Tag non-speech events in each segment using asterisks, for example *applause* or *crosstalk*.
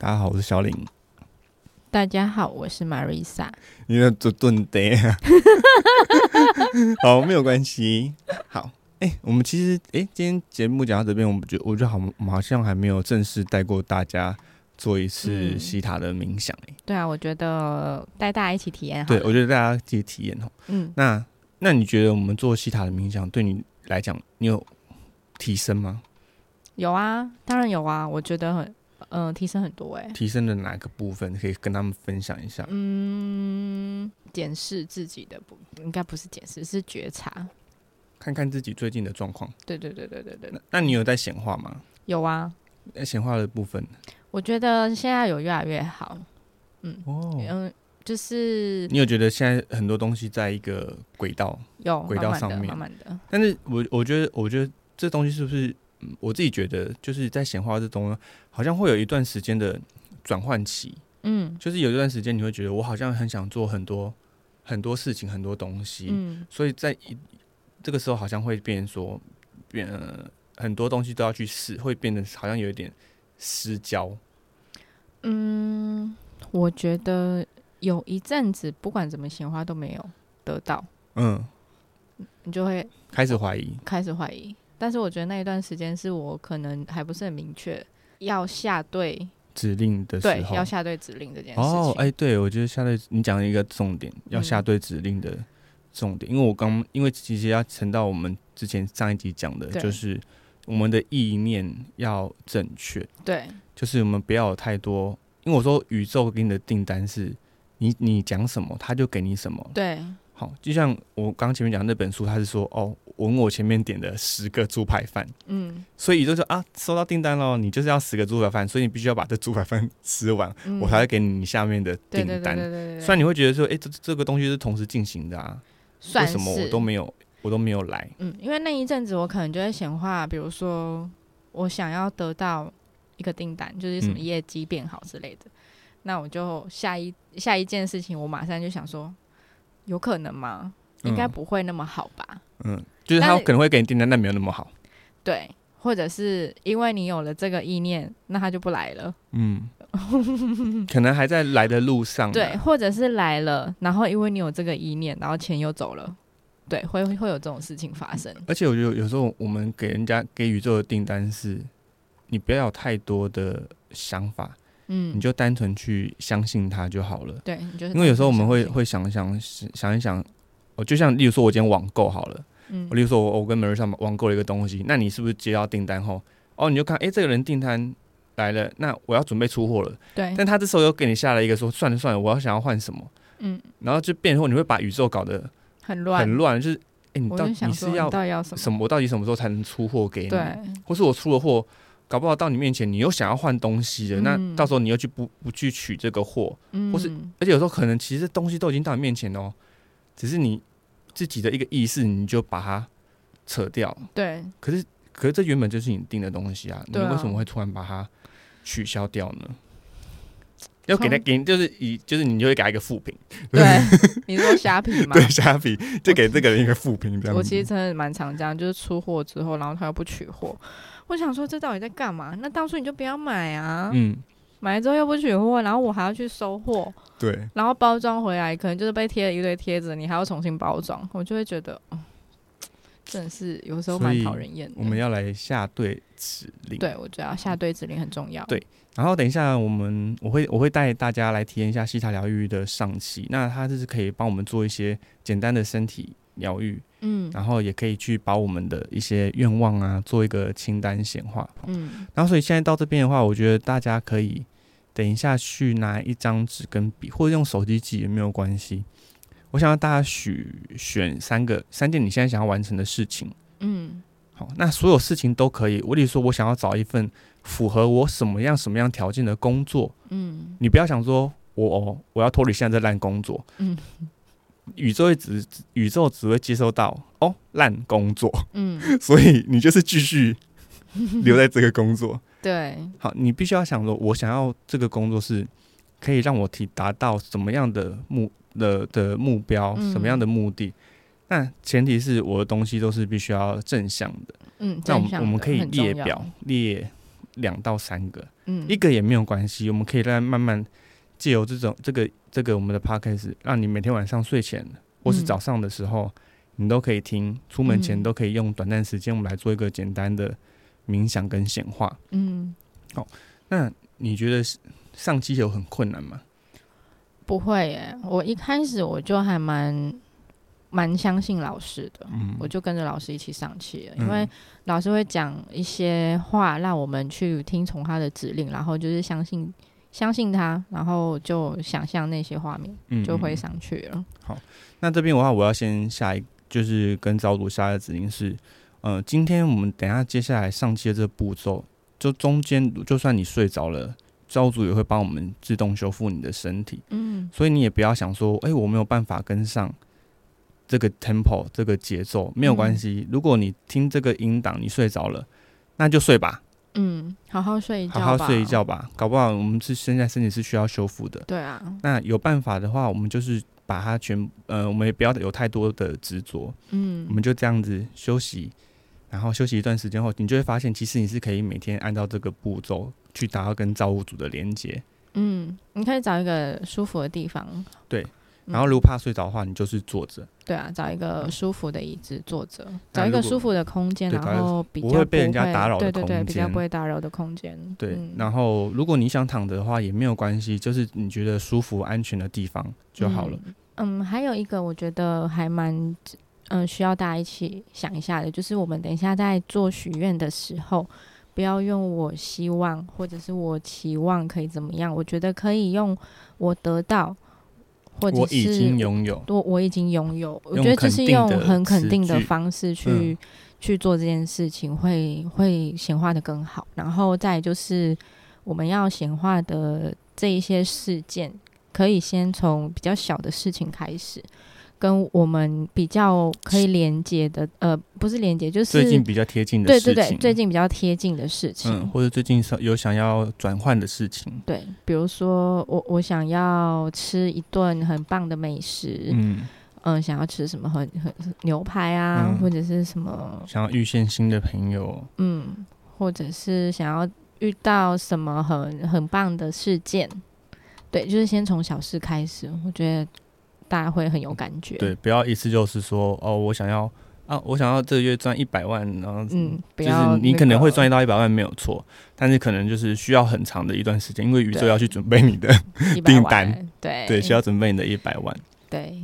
大家好，我是小林。大家好，我是 Marisa。你要做顿的啊？*laughs* 好，没有关系。好，哎、我们其实哎、今天节目讲到这边，我们觉我觉得好，我们好像还没有正式带过大家做一次嗯西塔的冥想、哎、对啊，我觉得带大家一起体验好对，我觉得大家一起体验哦。嗯，那那你觉得我们做西塔的冥想对你来讲，你有提升吗？有啊，当然有啊，我觉得很，嗯、提升很多哎、提升的哪个部分可以跟他们分享一下？嗯，检视自己的不，应该不是检视，是觉察。看看自己最近的状况。对对对对对对，那那你有在显化吗？有啊，那显化的部分我觉得现在有越来越好。嗯哦，嗯，就是你有觉得现在很多东西在一个轨道，有轨道慢慢的上面慢慢的，但是我我觉得，我觉得这东西是不是，嗯我自己觉得就是在显化这东西，好像会有一段时间的转换期，嗯。就是有一段时间你会觉得我好像很想做很多很多事情，很多东西，嗯。所以在一这个时候好像会变说，变、呃、很多东西都要去试，会变得好像有一点失焦。嗯，我觉得有一阵子不管怎么显化都没有得到，嗯，你就会开始怀疑，开始怀疑。但是我觉得那一段时间是我可能还不是很明确要下对指令的时候，对要下对指令这件事情。哦，哎、对，我觉得下对你讲了一个重点，要下嗯。对指令的重点，因为我刚因为其实要承到我们之前上一集讲的，就是我们的意念要正确，对。就是我们不要有太多，因为我说宇宙给你的订单是你你讲什么，他就给你什么。对。好，就像我刚前面讲的那本书，他是说哦，我问我前面点的十个猪排饭，嗯。所以宇宙说啊，收到订单喽，你就是要十个猪排饭，所以你必须要把这猪排饭吃完，嗯。我才会给你下面的订单。虽然你会觉得说，哎、这这个东西是同时进行的啊，为算什么我都没有，我都没有来？嗯，因为那一阵子我可能就会显化，比如说我想要得到一个订单，就是什么嗯。业绩变好之类的，那我就下一下一件事情，我马上就想说，有可能吗？应该嗯。不会那么好吧？嗯，就是他可能会给你订单，但没有那么好。对，或者是因为你有了这个意念，那他就不来了。嗯，*laughs* 可能还在来的路上、啊。对，，或者是来了，然后因为你有这个意念，然后钱又走了，对，会会有这种事情发生。而且我觉得有时候我们给人家给宇宙的订单是，你不要有太多的想法，嗯，你就单纯去相信它就好了。对，你就是因为有时候我们会会想一想想一想，哦，就像例如说，我今天网购好了。嗯。例如说我我跟 Marissa 网购了一个东西，那你是不是接到订单后，哦，你就看，诶，这个人订单来了，那我要准备出货了，对，但他这时候又给你下了一个说，算了算了，我要想要换什么，嗯，然后就变成你会把宇宙搞得很乱，很乱，就是，诶，你到底你你是要什么？我到底什么时候才能出货给你？对，或是我出了货，搞不好到你面前，你又想要换东西了，那嗯到时候你又去不不去取这个货，嗯，或是而且有时候可能其实东西都已经到你面前哦，只是你自己的一个意识，你就把它扯掉。对，可是，可是这原本就是你定的东西啊，你为什么会突然把它取消掉呢？*laughs* 要给他给你，就是以就是你就会给他一个负评，对，你说虾皮吗？*laughs* 对，虾皮就给这个人一个负评，这样子。我其实真的蛮常这样，就是出货之后，然后他又不取货，我想说这到底在干嘛？那当初你就不要买啊，嗯，买了之后又不取货，然后我还要去收货，对，然后包装回来，可能就是被贴了一堆贴纸，你还要重新包装，我就会觉得，哦，真的是有时候蛮讨人厌的。我们要来下对指令。对我觉得要下对指令很重要。对然后等一下，我们我会我会带大家来体验一下西塔疗愈的上期。那它就是可以帮我们做一些简单的身体疗愈，嗯然后也可以去把我们的一些愿望啊做一个清单显化。嗯然后所以现在到这边的话，我觉得大家可以等一下去拿一张纸跟笔，或者用手机记也没有关系。我想要大家许选三个三件你现在想要完成的事情。嗯好，那所有事情都可以。我例如说，我想要找一份符合我什么样什么样条件的工作，嗯你不要想说我哦，我要脱离现在这烂工作。嗯宇宙会只宇宙只会接收到哦烂工作，嗯，*laughs* 所以你就是继续留在这个工作。对，好，你必须要想说，我想要这个工作是可以让我提达到什么样的目的的目标，嗯什么样的目的。那前提是我的东西都是必须要正向的。嗯，那我们我们可以列表列两到三个，嗯，一个也没有关系，我们可以再慢慢借由这种这个这个我们的 podcast，让你每天晚上睡前或是嗯早上的时候，你都可以听，出门前嗯都可以用短暂时间，我们来做一个简单的冥想跟显化。嗯，好那你觉得上机有很困难吗？不会耶。我一开始我就还蛮蛮相信老师的，嗯我就跟着老师一起上气了，嗯因为老师会讲一些话，让我们去听从他的指令，然后就是相信相信他，然后就想象那些画面，嗯就会嗯上去了。好那这边的话，我要先下一，就是跟招读下的指令是，呃，今天我们等一下接下来上期的这个步骤，就中间就算你睡着了，教主也会帮我们自动修复你的身体，嗯。所以你也不要想说，哎、我没有办法跟上这个 tempo 这个节奏，没有关系。如果你听这个音档你睡着了，那就睡吧，嗯，好好睡一觉，好好睡一觉。吧，搞不好我们是现在身体是需要修复的。对啊，那有办法的话，我们就是把它全呃，我们也不要有太多的执着，嗯。我嗯们就这样子休息，然后休息一段时间后，你就会发现，其实你是可以每天按照这个步骤去达到跟造物主的连接。嗯，你可以找一个舒服的地方。对嗯，然后如果怕睡着的话，你就是坐着，对啊，找一个舒服的椅子坐着，找一个舒服的空间，然后比较不会被人家打扰的对对对，比较不会打扰的空间。对。嗯然后如果你想躺着的话，也没有关系，就是你觉得舒服、安全的地方就好了。嗯。嗯，还有一个我觉得还蛮嗯需要大家一起想一下的，就是我们等一下在做许愿的时候，不要用我希望或者是我期望可以怎么样，我觉得可以用我得到，或者是我已经拥有，我我已经拥有，我觉得就是用很肯定的方式去、嗯去做这件事情，会会显化的更好。然后再就是我们要显化的这一些事件，可以先从比较小的事情开始，跟我们比较可以连接的，呃，不是连接，就是最近比较贴近的对事情，对对，最近比较贴近的事情。嗯，或者最近有想要转换的事情，对，比如说我我想要吃一顿很棒的美食，嗯，嗯，想要吃什么很很牛排啊，嗯。或者是什么，想要遇见新的朋友，嗯，或者是想要遇到什么很很棒的事件，对，就是先从小事开始，我觉得大家会很有感觉。对，不要一次就是说哦，我想要啊，我想要这个月赚一百万，然后嗯，不就是你可能会赚到一百万没有错，但是可能就是需要很长的一段时间，因为宇宙要去准备你的，*laughs* 订单，对对，需要准备你的一百万。对，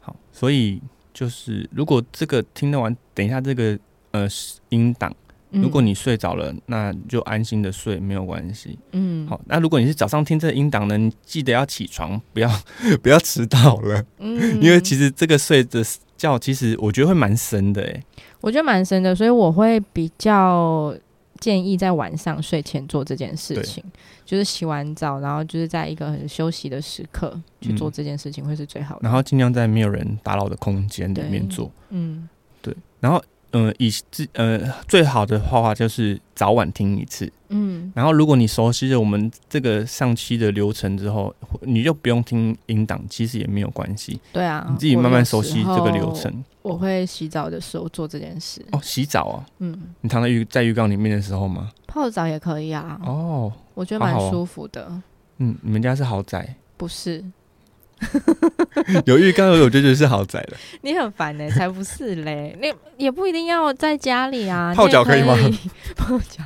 好，所以就是如果这个听得完，等一下这个呃音档，如果嗯你睡着了，那就安心的睡，没有关系。嗯好，那如果你是早上听这个音档呢，你记得要起床，不要 *laughs* 不要迟到了，嗯，因为其实这个睡的觉，其实我觉得会蛮深的诶。我觉得蛮深的，所以我会比较建议在晚上睡前做这件事情，就是洗完澡，然后就是在一个很休息的时刻去做嗯这件事情，会是最好的。然后尽量在没有人打扰的空间里面做。嗯对然后，嗯、以自呃最好的画画就是早晚听一次。嗯然后，如果你熟悉了我们这个上期的流程之后，你就不用听音档，其实也没有关系，对啊，你自己慢慢熟悉这个流。程。我会洗澡的时候做这件事。哦，洗澡啊，嗯，你躺在浴在浴缸里面的时候吗？泡澡也可以啊，哦，我觉得蛮好好哦舒服的。嗯，你们家是豪宅，不是，*laughs* 有浴缸有，我就觉得是豪宅了。你很烦呢、才不是嘞！你也不一定要在家里啊，*laughs* 泡脚可可以吗 *laughs* 泡脚，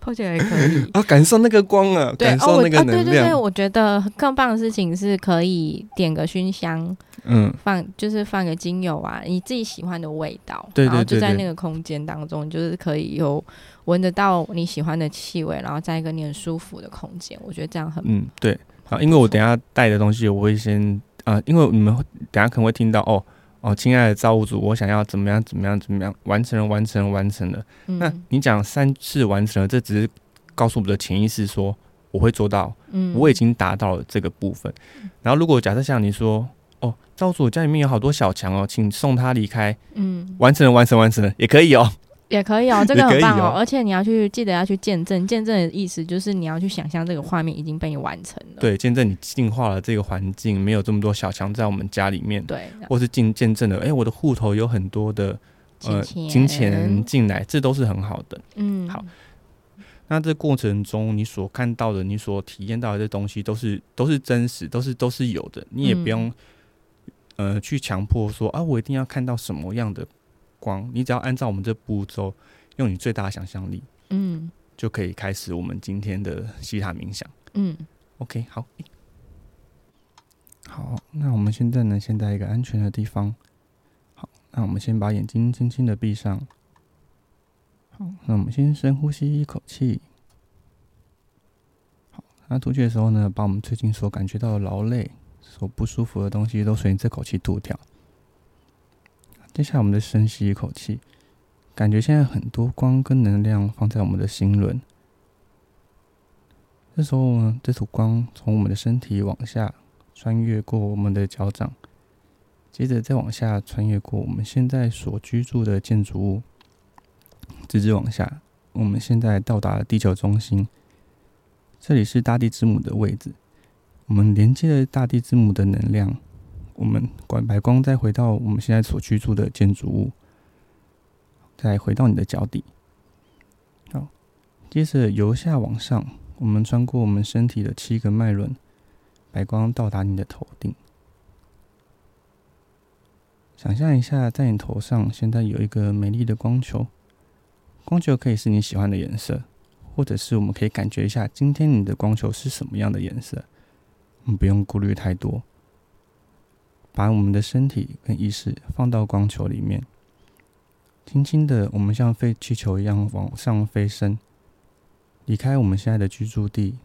泡脚也可以。啊，感受那个光啊，感受那个能对对，对。我觉得更棒的事情是可以点个熏香，嗯，放就是放个精油啊，你自己喜欢的味道，对对然后就在那个空间当中，就是可以有闻得到你喜欢的气味，然后在一个你很舒服的空间，我觉得这样很嗯，对。好，因为我等下带的东西，我会先啊、因为你们会等下可能会听到哦哦，亲爱的造物主，我想要怎么样怎么样怎么样，完成了完成了完成了。那嗯你讲三次完成了，这只是告诉我们的潜意识说我会做到，嗯我已经达到了这个部分。然后如果假设像你说哦，造物主我家里面有好多小强哦，请送他离开，嗯完成了完成了完成了，也可以哦。也可以哦，*laughs* 这个很棒哦，哦而且你要去记得要去见证，见证的意思就是你要去想象这个画面已经被你完成了，对，见证你进化了这个环境，没有这么多小强在我们家里面，对，或是见见证了，哎、我的户头有很多的呃金钱。金钱进来，这都是很好的。嗯。好。那这过程中，你所看到的、你所体验到的这东西，都是都是真实，都是都是有的。你也不用、呃去强迫说啊，我一定要看到什么样的光。你只要按照我们这步骤，用你最大的想象力，嗯就可以开始我们今天的西塔冥想。嗯 OK，好，好，那我们现在呢，先在一个安全的地方。好，那我们先把眼睛轻轻的闭上。好，那我们先深呼吸一口气。好，那吐气的时候呢，把我们最近所感觉到的劳累、所不舒服的东西，都随你这口气吐掉。接下来，我们再深吸一口气，感觉现在很多光跟能量放在我们的心轮。这时候呢，这束光从我们的身体往下穿越过我们的脚掌，接着再往下穿越过我们现在所居住的建筑物，直直往下，我们现在到达了地球中心。这里是大地之母的位置，我们连接了大地之母的能量，我们管白光再回到我们现在所居住的建筑物，再回到你的脚底。好，接着由下往上。我们穿过我们身体的七个脉轮，白光到达你的头顶。想象一下，在你头上现在有一个美丽的光球，光球可以是你喜欢的颜色，或者是我们可以感觉一下今天你的光球是什么样的颜色。我们不用顾虑太多，把我们的身体跟意识放到光球里面，轻轻的，我们像飞气球一样往上飞升。离开我们现在的居住地，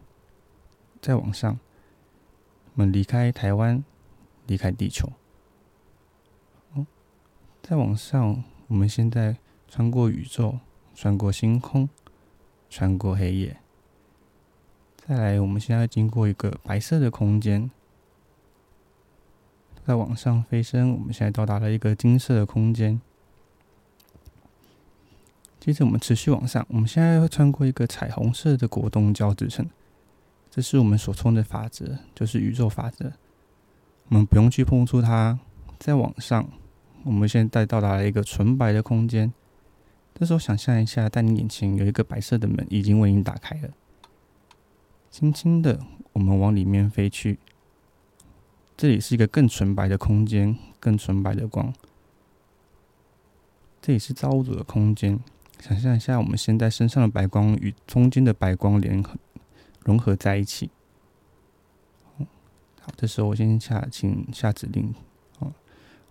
再往上，我们离开台湾，离开地球。哦，再往上，我们现在穿过宇宙，穿过星空，穿过黑夜。再来，我们现在经过一个白色的空间，再往上飞升，我们现在到达了一个金色的空间。接着我们持续往上，我们现在会穿过一个彩虹色的果冻胶制成，这是我们所冲的法则，就是宇宙法则。我们不用去碰触它。再往上，我们现在到达了一个纯白的空间。这时候想象一下，在你眼前有一个白色的门，已经为你打开了。轻轻的，我们往里面飞去。这里是一个更纯白的空间，更纯白的光。这里是造物主的空间。想象一下，我们现在身上的白光与中间的白光联合融合在一起。好，这时候我先下，请下指令。哦，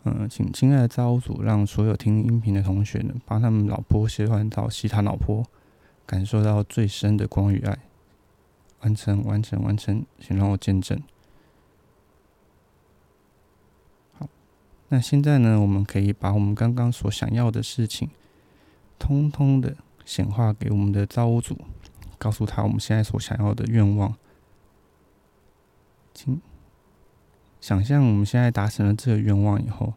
嗯，请亲爱的造物主，让所有听音频的同学呢，帮他们脑波切换到西塔脑波，感受到最深的光与爱。完成，完成，完成，请让我见证。那现在呢，我们可以把我们刚刚所想要的事情。通通的显化给我们的造物主，告诉他我们现在所想要的愿望。请想象我们现在达成了这个愿望以后，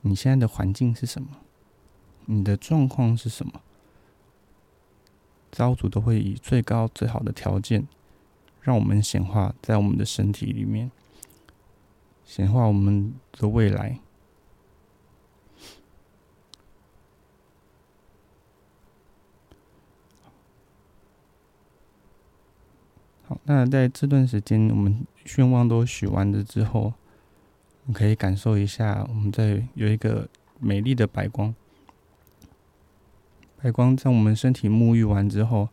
你现在的环境是什么？你的状况是什么？造物主都会以最高最好的条件，让我们显化在我们的身体里面，显化我们的未来。好，那在这段时间，我们愿望都许完了之后，我们可以感受一下，我们在有一个美丽的白光，白光在我们身体沐浴完之后，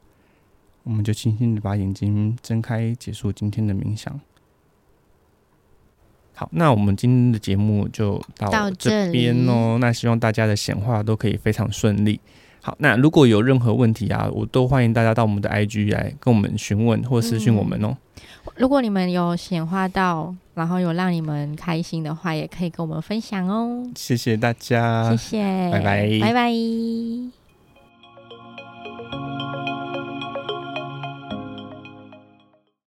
我们就轻轻的把眼睛睁开，结束今天的冥想。好，那我们今天的节目就到这边哦。那希望大家的显化都可以非常顺利。好，那如果有任何问题啊，我都欢迎大家到我们的 IG 来跟我们询问或私讯我们哦。如果你们有显化到，然后有让你们开心的话，也可以跟我们分享哦。谢谢大家，谢谢，拜拜，拜拜。